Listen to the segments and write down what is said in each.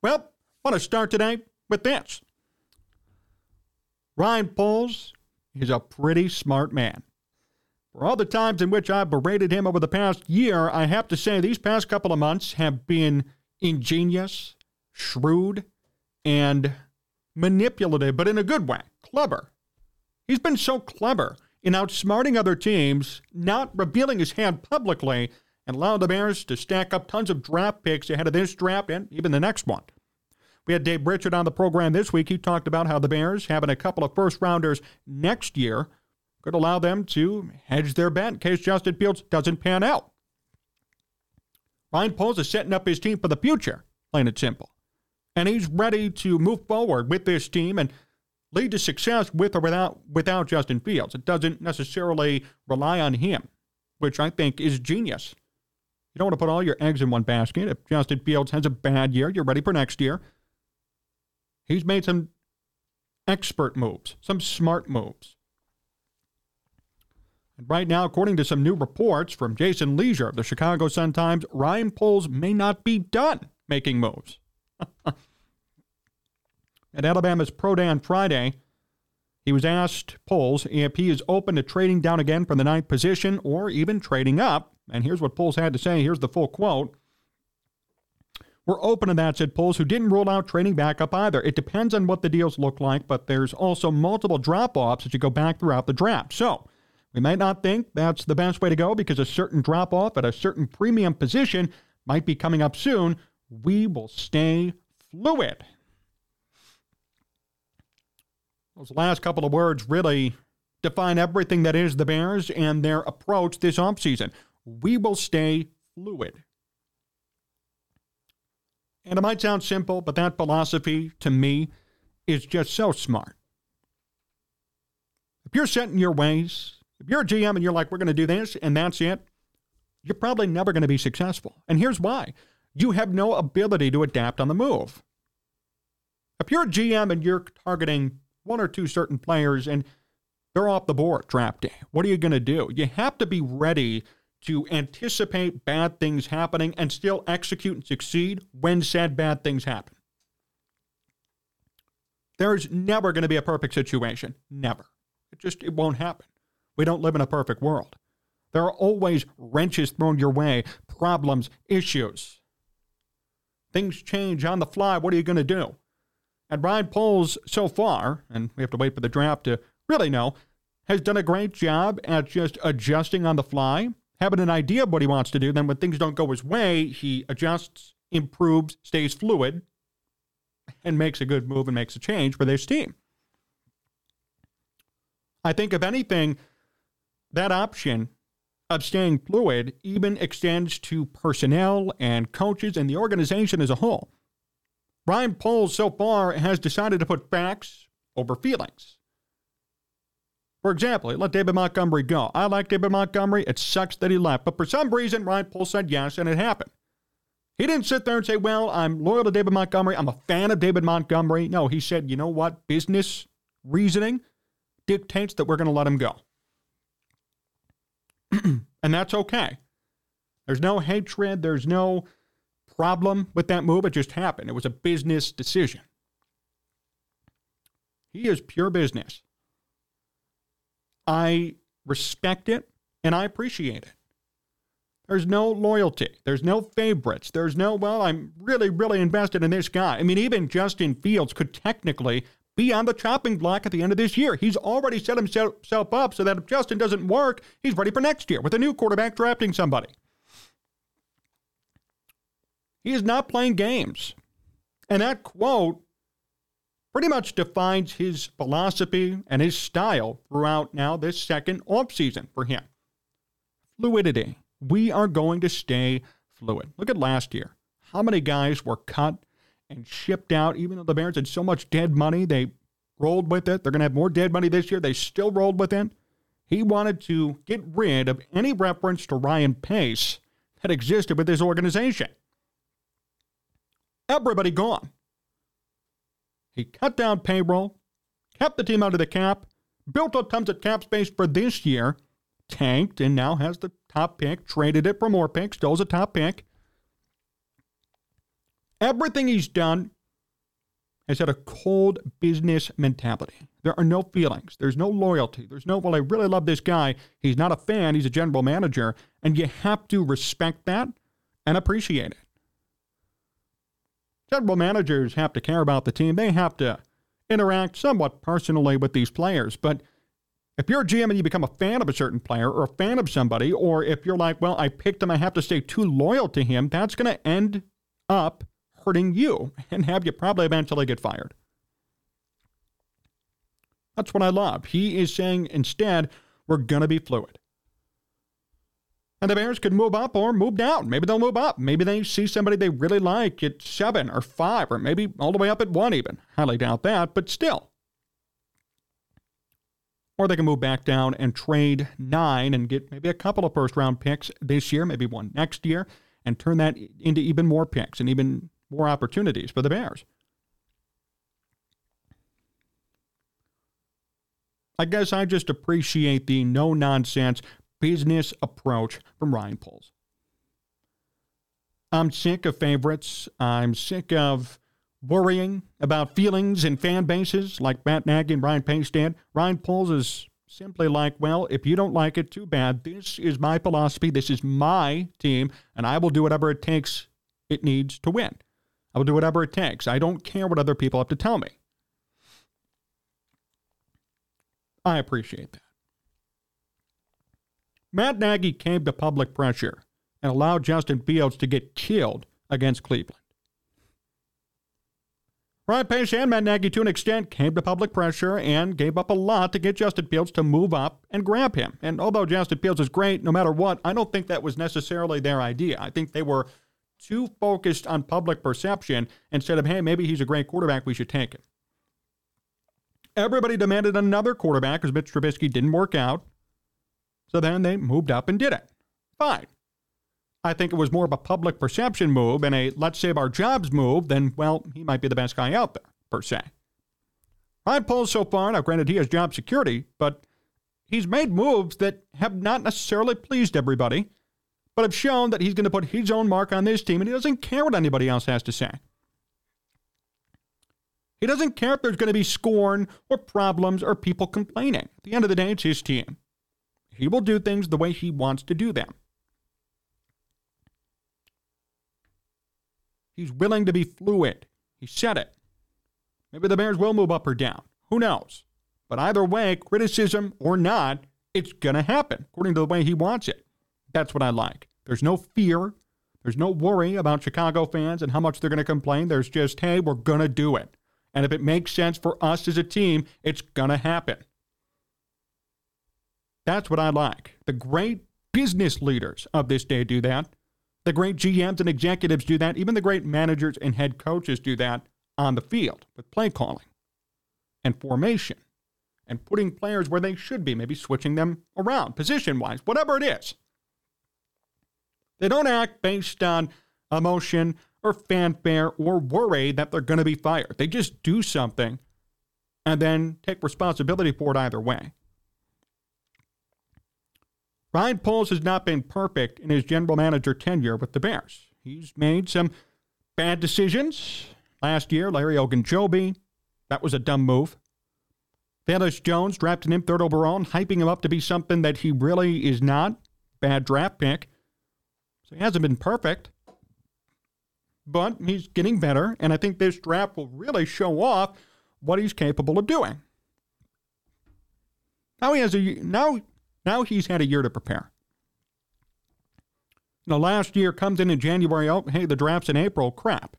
Well, I want to start today with this. Ryan Poles is a pretty smart man. For all the times in which I've berated him over the past year, I have to say these past couple of months have been ingenious, shrewd, and manipulative, but in a good way, clever. He's been so clever in outsmarting other teams, not revealing his hand publicly, and allowing the Bears to stack up tons of draft picks ahead of this draft and even the next one. We had Dave Richard on the program this week. He talked about how the Bears having a couple of first rounders next year could allow them to hedge their bet in case Justin Fields doesn't pan out. Ryan Poles is setting up his team for the future, plain and simple. And he's ready to move forward with this team and lead to success with or without without Justin Fields. It doesn't necessarily rely on him, which I think is genius. You don't want to put all your eggs in one basket. If Justin Fields has a bad year, you're ready for next year. He's made some expert moves, some smart moves. And right now, according to some new reports from Jason Lieser of the Chicago Sun-Times, Ryan Poles may not be done making moves. At Alabama's Pro Day on Friday, he was asked, Poles, if he is open to trading down again from the ninth position or even trading up. And here's what Poles had to say. Here's the full quote. We're open to that, said Poles, who didn't rule out trading back up either. It depends on what the deals look like, but there's also multiple drop offs as you go back throughout the draft. So we might not think that's the best way to go because a certain drop off at a certain premium position might be coming up soon. We will stay fluid. Those last couple of words really define everything that is the Bears and their approach this offseason. We will stay fluid. And it might sound simple, but that philosophy to me is just so smart. If you're set in your ways, if you're a GM and you're like, we're going to do this and that's it, you're probably never going to be successful. And here's why you have no ability to adapt on the move. If you're a GM and you're targeting one or two certain players and they're off the board draft day, what are you going to do? You have to be ready to anticipate bad things happening and still execute and succeed when said bad things happen. There's never going to be a perfect situation. Never. It just it won't happen. We don't live in a perfect world. There are always wrenches thrown your way, problems, issues. Things change on the fly. What are you going to do? And Ryan Poles, so far, and we have to wait for the draft to really know, has done a great job at just adjusting on the fly having an idea of what he wants to do. Then when things don't go his way, he adjusts, improves, stays fluid, and makes a good move and makes a change for this team. I think, if anything, that option of staying fluid even extends to personnel and coaches and the organization as a whole. Ryan Poles so far has decided to put facts over feelings. For example, he let David Montgomery go. I like David Montgomery. It sucks that he left. But for some reason, Ryan Poles said yes, and it happened. He didn't sit there and say, Well, I'm loyal to David Montgomery. I'm a fan of David Montgomery. No, he said, You know what? Business reasoning dictates that we're going to let him go. and that's okay. There's no hatred. There's no problem with that move. It just happened. It was a business decision. He is pure business. I respect it and I appreciate it. There's no loyalty. There's no favorites. There's no, well, I'm really, really invested in this guy. I mean, even Justin Fields could technically be on the chopping block at the end of this year. He's already set himself up so that if Justin doesn't work, he's ready for next year with a new quarterback drafting somebody. He is not playing games. And that quote pretty much defines his philosophy and his style throughout now this second offseason for him. Fluidity. We are going to stay fluid. Look at last year. How many guys were cut and shipped out, even though the Bears had so much dead money, they rolled with it. They're going to have more dead money this year. They still rolled with it. He wanted to get rid of any reference to Ryan Pace that existed with his organization. Everybody gone. He cut down payroll, kept the team under the cap, built up tons of cap space for this year, tanked, and now has the top pick, traded it for more picks, still has a top pick. Everything he's done has had a cold business mentality. There are no feelings. There's no loyalty. There's no, well, I really love this guy. He's not a fan. He's a general manager. And you have to respect that and appreciate it. General managers have to care about the team. They have to interact somewhat personally with these players. But if you're a GM and you become a fan of a certain player or a fan of somebody, or if you're like, well, I picked him, I have to stay too loyal to him, that's going to end up hurting you and have you probably eventually get fired. That's what I love. He is saying instead, we're going to be fluid. And the Bears could move up or move down. Maybe they'll move up. Maybe they see somebody they really like at seven or five, or maybe all the way up at one, even. Highly doubt that, but still. Or they can move back down and trade nine and get maybe a couple of first round picks this year, maybe one next year, and turn that into even more picks and even more opportunities for the Bears. I guess I just appreciate the no nonsense business approach from Ryan Poles. I'm sick of favorites. I'm sick of worrying about feelings and fan bases like Matt Nagy and Ryan Pace did. Ryan Poles is simply like, well, if you don't like it, too bad. This is my philosophy. This is my team, and I will do whatever it takes it needs to win. I will do whatever it takes. I don't care what other people have to tell me. I appreciate that. Matt Nagy came to public pressure and allowed Justin Fields to get killed against Cleveland. Ryan Pace and Matt Nagy, to an extent, came to public pressure and gave up a lot to get Justin Fields to move up and grab him. And although Justin Fields is great no matter what, I don't think that was necessarily their idea. I think they were too focused on public perception instead of, hey, maybe he's a great quarterback, we should take him. Everybody demanded another quarterback because Mitch Trubisky didn't work out. So then they moved up and did it. Fine. I think it was more of a public perception move and a let's save our jobs move than, well, he might be the best guy out there, per se. Ryan Poles so far, now granted he has job security, but he's made moves that have not necessarily pleased everybody but have shown that he's going to put his own mark on this team and he doesn't care what anybody else has to say. He doesn't care if there's going to be scorn or problems or people complaining. At the end of the day, it's his team. He will do things the way he wants to do them. He's willing to be fluid. He said it. Maybe the Bears will move up or down. Who knows? But either way, criticism or not, it's going to happen according to the way he wants it. That's what I like. There's no fear. There's no worry about Chicago fans and how much they're going to complain. There's just, hey, we're going to do it. And if it makes sense for us as a team, it's going to happen. That's what I like. The great business leaders of this day do that. The great GMs and executives do that. Even the great managers and head coaches do that on the field with play calling and formation and putting players where they should be, maybe switching them around position wise, whatever it is. They don't act based on emotion or fanfare or worry that they're going to be fired. They just do something and then take responsibility for it either way. Ryan Poles has not been perfect in his general manager tenure with the Bears. He's made some bad decisions. Last year, Larry Ogunjobi, that was a dumb move. Velus Jones drafted him third overall hyping him up to be something that he really is not. Bad draft pick. So he hasn't been perfect, but he's getting better, and I think this draft will really show off what he's capable of doing. Now he has a now now he's had a year to prepare. Now last year comes in in January. Oh, hey, the draft's in April. Crap.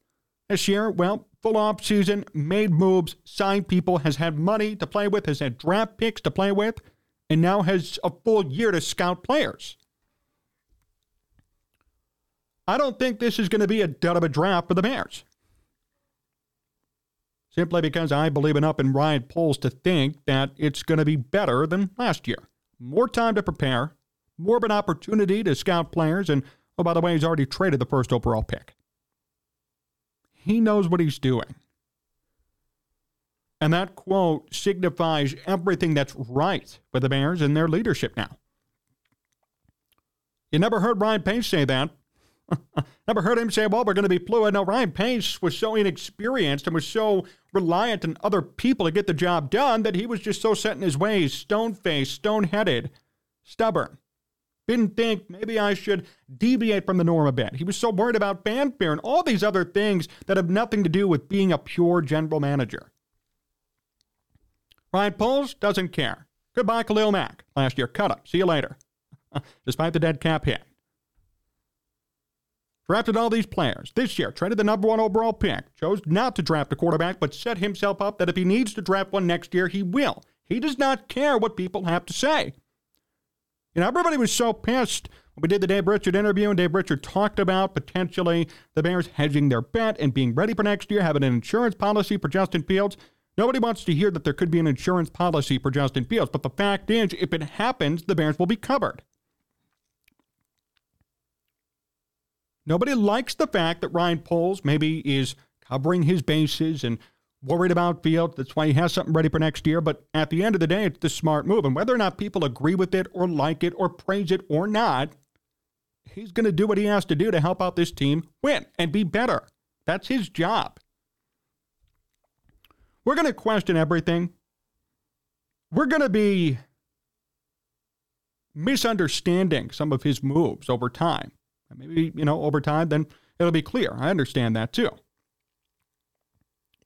This year, well, full off season, made moves, signed people, has had money to play with, has had draft picks to play with, and now has a full year to scout players. I don't think this is going to be a dud of a draft for the Bears. Simply because I believe enough in Ryan Poles to think that it's going to be better than last year. More time to prepare, more of an opportunity to scout players, and oh, by the way, he's already traded the first overall pick. He knows what he's doing. And that quote signifies everything that's right for the Bears and their leadership now. You never heard Ryan Pace say that, Never heard him say, well, we're going to be fluid. No, Ryan Pace was so inexperienced and was so reliant on other people to get the job done that he was just so set in his ways, stone faced, stone headed, stubborn. Didn't think maybe I should deviate from the norm a bit. He was so worried about fanfare and all these other things that have nothing to do with being a pure general manager. Ryan Poles doesn't care. Goodbye, Khalil Mack. Last year, cut him. See you later. Despite the dead cap hit. Drafted all these players. This year, traded the number one overall pick. Chose not to draft a quarterback, but set himself up that if he needs to draft one next year, he will. He does not care what people have to say. You know, everybody was so pissed when we did the Dave Richard interview, and Dave Richard talked about potentially the Bears hedging their bet and being ready for next year, having an insurance policy for Justin Fields. Nobody wants to hear that there could be an insurance policy for Justin Fields, but the fact is, if it happens, the Bears will be covered. Nobody likes the fact that Ryan Poles maybe is covering his bases and worried about field. That's why he has something ready for next year. But at the end of the day, it's the smart move. And whether or not people agree with it or like it or praise it or not, he's going to do what he has to do to help out this team win and be better. That's his job. We're going to question everything. We're going to be misunderstanding some of his moves over time. Maybe, you know, over time, then it'll be clear. I understand that too.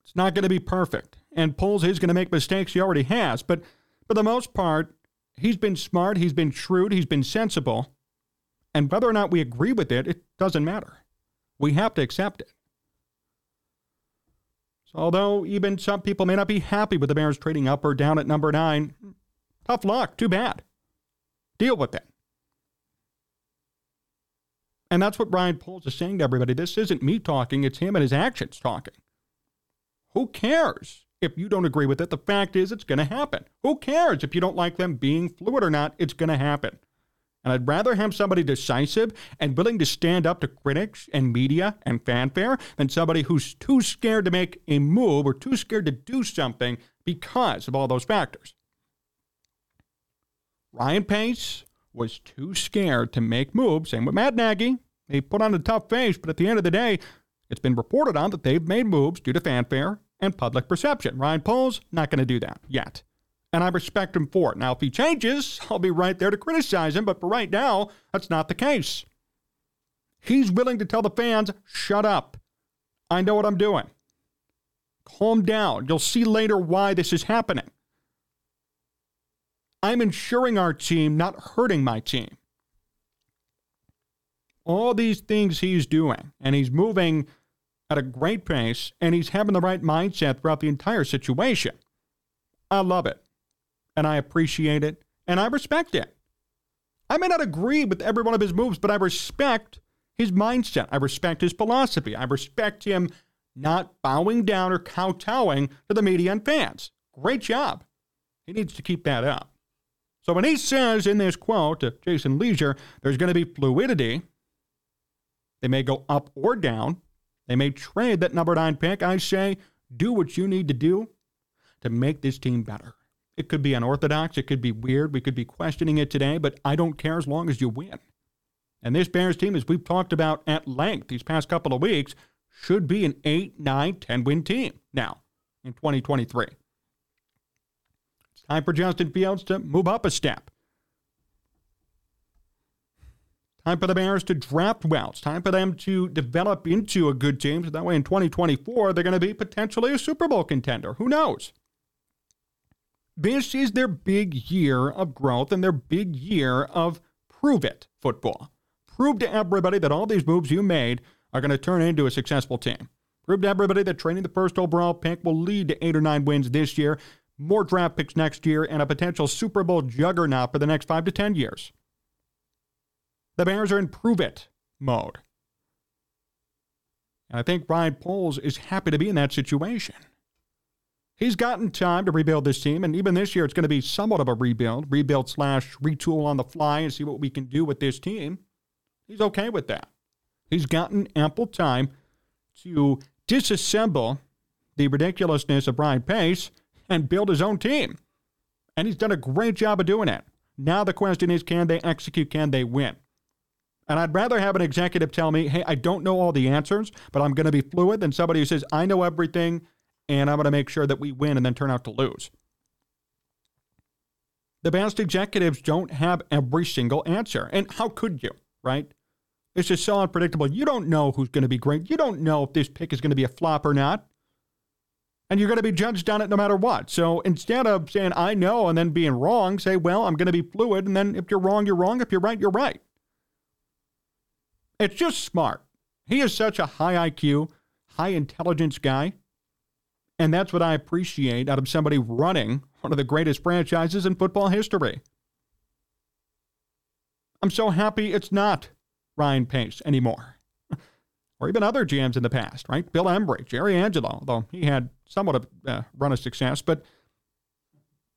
It's not going to be perfect. And Poles is going to make mistakes. He already has. But for the most part, he's been smart, he's been shrewd, he's been sensible. And whether or not we agree with it, it doesn't matter. We have to accept it. So, although even some people may not be happy with the Bears trading up or down at number nine, tough luck. Too bad. Deal with it. And that's what Ryan Poles is saying to everybody. This isn't me talking, it's him and his actions talking. Who cares if you don't agree with it? The fact is, it's going to happen. Who cares if you don't like them being fluid or not? It's going to happen. And I'd rather have somebody decisive and willing to stand up to critics and media and fanfare than somebody who's too scared to make a move or too scared to do something because of all those factors. Ryan Pace was too scared to make moves. Same with Matt Nagy. They put on a tough face, but at the end of the day, it's been reported on that they've made moves due to fanfare and public perception. Ryan Poles, not going to do that yet. And I respect him for it. Now, if he changes, I'll be right there to criticize him, but for right now, that's not the case. He's willing to tell the fans, shut up. I know what I'm doing. Calm down. You'll see later why this is happening. I'm insuring our team, not hurting my team. All these things he's doing, and he's moving at a great pace, and he's having the right mindset throughout the entire situation. I love it, and I appreciate it, and I respect it. I may not agree with every one of his moves, but I respect his mindset. I respect his philosophy. I respect him not bowing down or kowtowing to the media and fans. Great job. He needs to keep that up. So when he says in this quote to Jason Lieser, there's going to be fluidity, they may go up or down. They may trade that number nine pick. I say, do what you need to do to make this team better. It could be unorthodox. It could be weird. We could be questioning it today, but I don't care as long as you win. And this Bears team, as we've talked about at length these past couple of weeks, should be an 8, 9, 10 win team now in 2023. It's Time for Justin Fields to move up a step. Time for the Bears to draft well. It's time for them to develop into a good team. So that way in 2024, they're going to be potentially a Super Bowl contender. Who knows? This is their big year of growth and their big year of prove it football. Prove to everybody that all these moves you made are going to turn into a successful team. Prove to everybody that training the first overall pick will lead to eight or nine wins this year more draft picks next year, and a potential Super Bowl juggernaut for the next five to 10 years. The Bears are in prove it mode. And I think Ryan Poles is happy to be in that situation. He's gotten time to rebuild this team, and even this year it's going to be somewhat of a rebuild, rebuild slash retool on the fly and see what we can do with this team. He's okay with that. He's gotten ample time to disassemble the ridiculousness of Ryan Pace and build his own team. And he's done a great job of doing it. Now the question is can they execute? Can they win? And I'd rather have an executive tell me, hey, I don't know all the answers, but I'm going to be fluid than somebody who says, I know everything and I'm going to make sure that we win and then turn out to lose. The best executives don't have every single answer. And how could you, right? It's just so unpredictable. You don't know who's going to be great. You don't know if this pick is going to be a flop or not. And you're going to be judged on it no matter what. So instead of saying, I know, and then being wrong, say, well, I'm going to be fluid. And then if you're wrong, you're wrong. If you're right, you're right. It's just smart. He is such a high IQ, high intelligence guy. And that's what I appreciate out of somebody running one of the greatest franchises in football history. I'm so happy it's not Ryan Pace anymore. or even other GMs in the past, right? Phil Emery, Jerry Angelo, although he had somewhat of a uh, run of success, but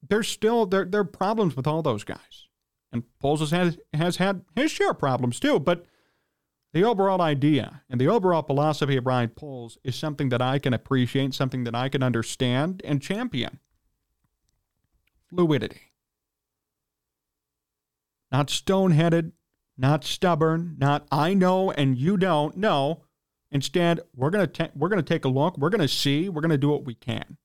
there's still there, there are problems with all those guys. And Poles has has had his share of problems too, but the overall idea and the overall philosophy of Ryan Poles is something that I can appreciate, something that I can understand and champion. Fluidity. Not stone headed, not stubborn, not I know and you don't. No. Instead, we're going to we're going to take a look, we're going to see, we're going to do what we can.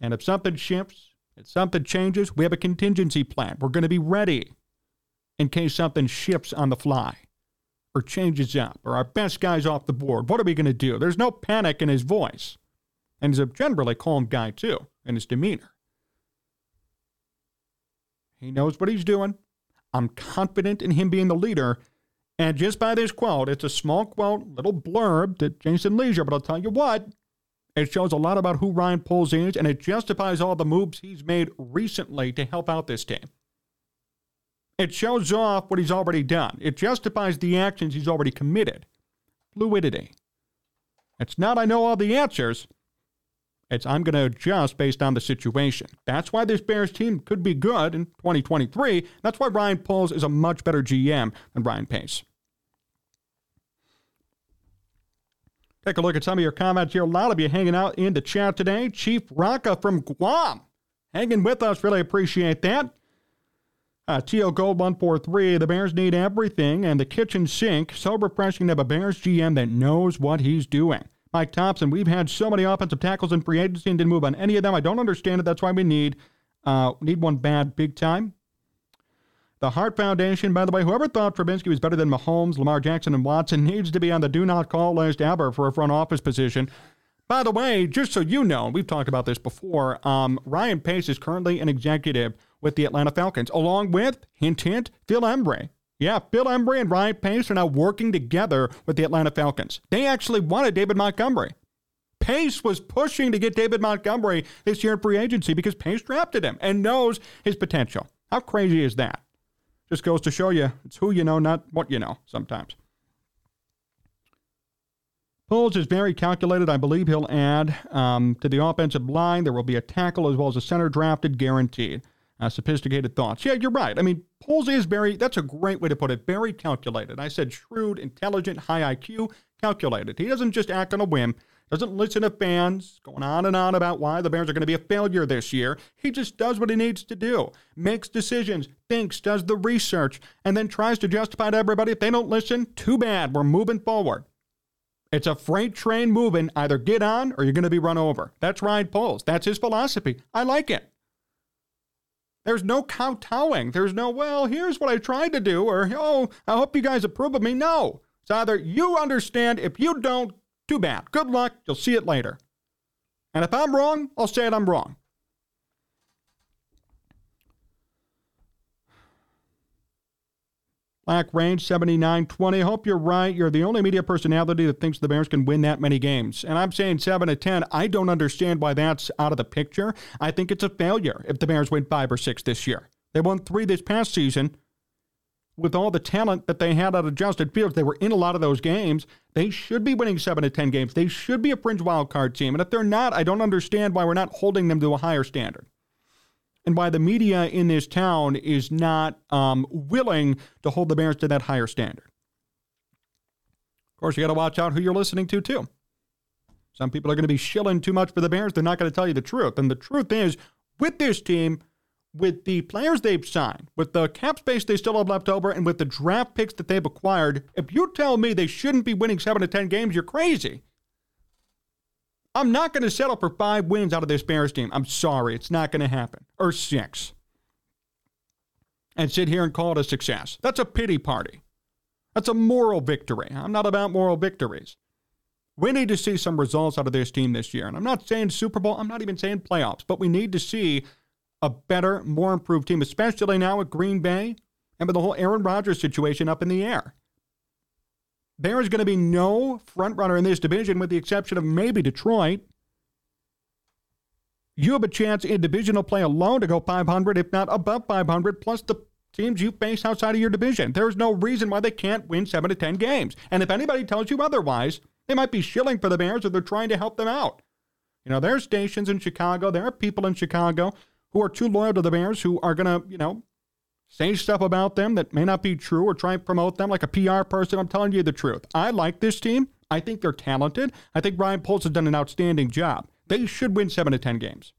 And if something shifts, if something changes, we have a contingency plan. We're going to be ready in case something shifts on the fly or changes up or our best guy's off the board. What are we going to do? There's no panic in his voice. And he's a generally calm guy, too, in his demeanor. He knows what he's doing. I'm confident in him being the leader. And just by this quote, it's a small quote, little blurb to Jason Lieser, but I'll tell you what, it shows a lot about who Ryan Poles is, and it justifies all the moves he's made recently to help out this team. It shows off what he's already done. It justifies the actions he's already committed. Fluidity. It's not, I know all the answers. It's, I'm going to adjust based on the situation. That's why this Bears team could be good in 2023. That's why Ryan Poles is a much better GM than Ryan Pace. Take a look at some of your comments here. A lot of you hanging out in the chat today. Chief Raka from Guam hanging with us. Really appreciate that. Uh, Teal Gold 143. The Bears need everything and the kitchen sink. So refreshing to have a Bears GM that knows what he's doing. Mike Thompson, we've had so many offensive tackles in free agency and didn't move on any of them. I don't understand it. That's why we need uh, need one bad big time. The Hart Foundation, by the way, whoever thought Trubisky was better than Mahomes, Lamar Jackson, and Watson needs to be on the do not call list ever for a front office position. By the way, just so you know, we've talked about this before. Um, Ryan Pace is currently an executive with the Atlanta Falcons, along with, hint, hint, Phil Emery. Yeah, Phil Emery and Ryan Pace are now working together with the Atlanta Falcons. They actually wanted David Montgomery. Pace was pushing to get David Montgomery this year in free agency because Pace drafted him and knows his potential. How crazy is that? Just goes to show you it's who you know, not what you know sometimes. Poles is very calculated. I believe he'll add um, to the offensive line. There will be a tackle as well as a center drafted, guaranteed uh, sophisticated thoughts. Yeah, you're right. I mean, Poles is very, that's a great way to put it, very calculated. I said shrewd, intelligent, high IQ, calculated. He doesn't just act on a whim, doesn't listen to fans going on and on about why the Bears are going to be a failure this year. He just does what he needs to do, makes decisions, thinks, does the research, and then tries to justify to everybody if they don't listen, too bad, we're moving forward. It's a freight train moving. Either get on or you're going to be run over. That's Ryan Poles. That's his philosophy. I like it. There's no kowtowing. There's no, well, here's what I tried to do, or, oh, I hope you guys approve of me. No. It's either you understand. If you don't, too bad. Good luck. You'll see it later. And if I'm wrong, I'll say it I'm wrong. Black Range 7920. Hope you're right. You're the only media personality that thinks the Bears can win that many games. And I'm saying 7 to 10. I don't understand why that's out of the picture. I think it's a failure if the Bears win 5 or 6 this year. They won 3 this past season. With all the talent that they had out of Justin Fields, they were in a lot of those games. They should be winning 7 to 10 games. They should be a fringe wild card team. And if they're not, I don't understand why we're not holding them to a higher standard and why the media in this town is not um, willing to hold the Bears to that higher standard. Of course, you got to watch out who you're listening to, too. Some people are going to be shilling too much for the Bears. They're not going to tell you the truth. And the truth is, with this team, with the players they've signed, with the cap space they still have left over, and with the draft picks that they've acquired, if you tell me they shouldn't be winning seven to 10 games, you're crazy. I'm not going to settle for five wins out of this Bears team. I'm sorry. It's not going to happen. Or six. And sit here and call it a success. That's a pity party. That's a moral victory. I'm not about moral victories. We need to see some results out of this team this year. And I'm not saying Super Bowl, I'm not even saying playoffs, but we need to see a better, more improved team, especially now with Green Bay and with the whole Aaron Rodgers situation up in the air. There is going to be no front runner in this division with the exception of maybe Detroit. You have a chance in divisional play alone to go 500, if not above 500, plus the teams you face outside of your division. There is no reason why they can't win 7 to 10 games. And if anybody tells you otherwise, they might be shilling for the Bears or they're trying to help them out. You know, there are stations in Chicago, there are people in Chicago who are too loyal to the Bears who are going to, you know, say stuff about them that may not be true or try and promote them like a PR person. I'm telling you the truth. I like this team. I think they're talented. I think Ryan Poles has done an outstanding job. They should win 7 to 10 games.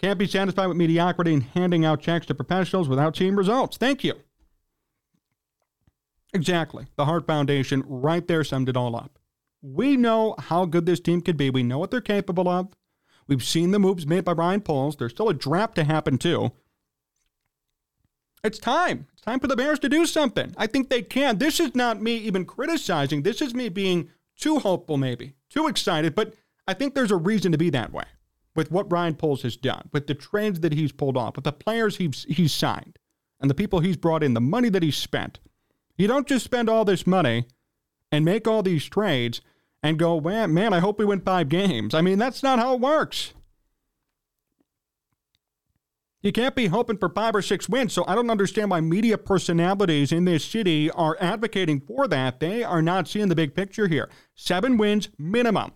Can't be satisfied with mediocrity and handing out checks to professionals without seeing results. Thank you. Exactly. The Hart Foundation right there summed it all up. We know how good this team could be. We know what they're capable of. We've seen the moves made by Ryan Poles. There's still a draft to happen, too. It's time. It's time for the Bears to do something. I think they can. This is not me even criticizing. This is me being too hopeful, maybe, too excited. But I think there's a reason to be that way with what Ryan Poles has done, with the trades that he's pulled off, with the players he's, he's signed, and the people he's brought in, the money that he's spent. You don't just spend all this money and make all these trades and go, man, man, I hope we win five games. I mean, that's not how it works. You can't be hoping for five or six wins. So I don't understand why media personalities in this city are advocating for that. They are not seeing the big picture here. Seven wins minimum.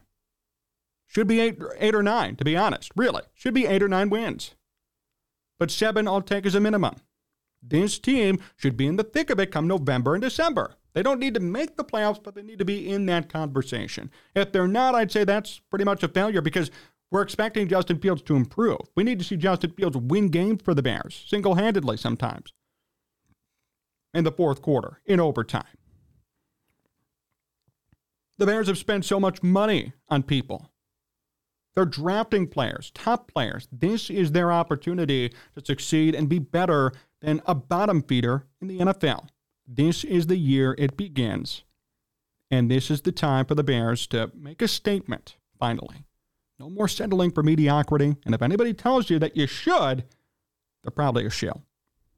Should be eight, eight or nine, to be honest. Really. Should be eight or nine wins. But seven I'll take as a minimum. This team should be in the thick of it come November and December. They don't need to make the playoffs, but they need to be in that conversation. If they're not, I'd say that's pretty much a failure because we're expecting Justin Fields to improve. We need to see Justin Fields win games for the Bears, single handedly sometimes, in the fourth quarter, in overtime. The Bears have spent so much money on people. They're drafting players, top players. This is their opportunity to succeed and be better than a bottom feeder in the NFL. This is the year it begins. And this is the time for the Bears to make a statement, finally. No more settling for mediocrity. And if anybody tells you that you should, they're probably a shill.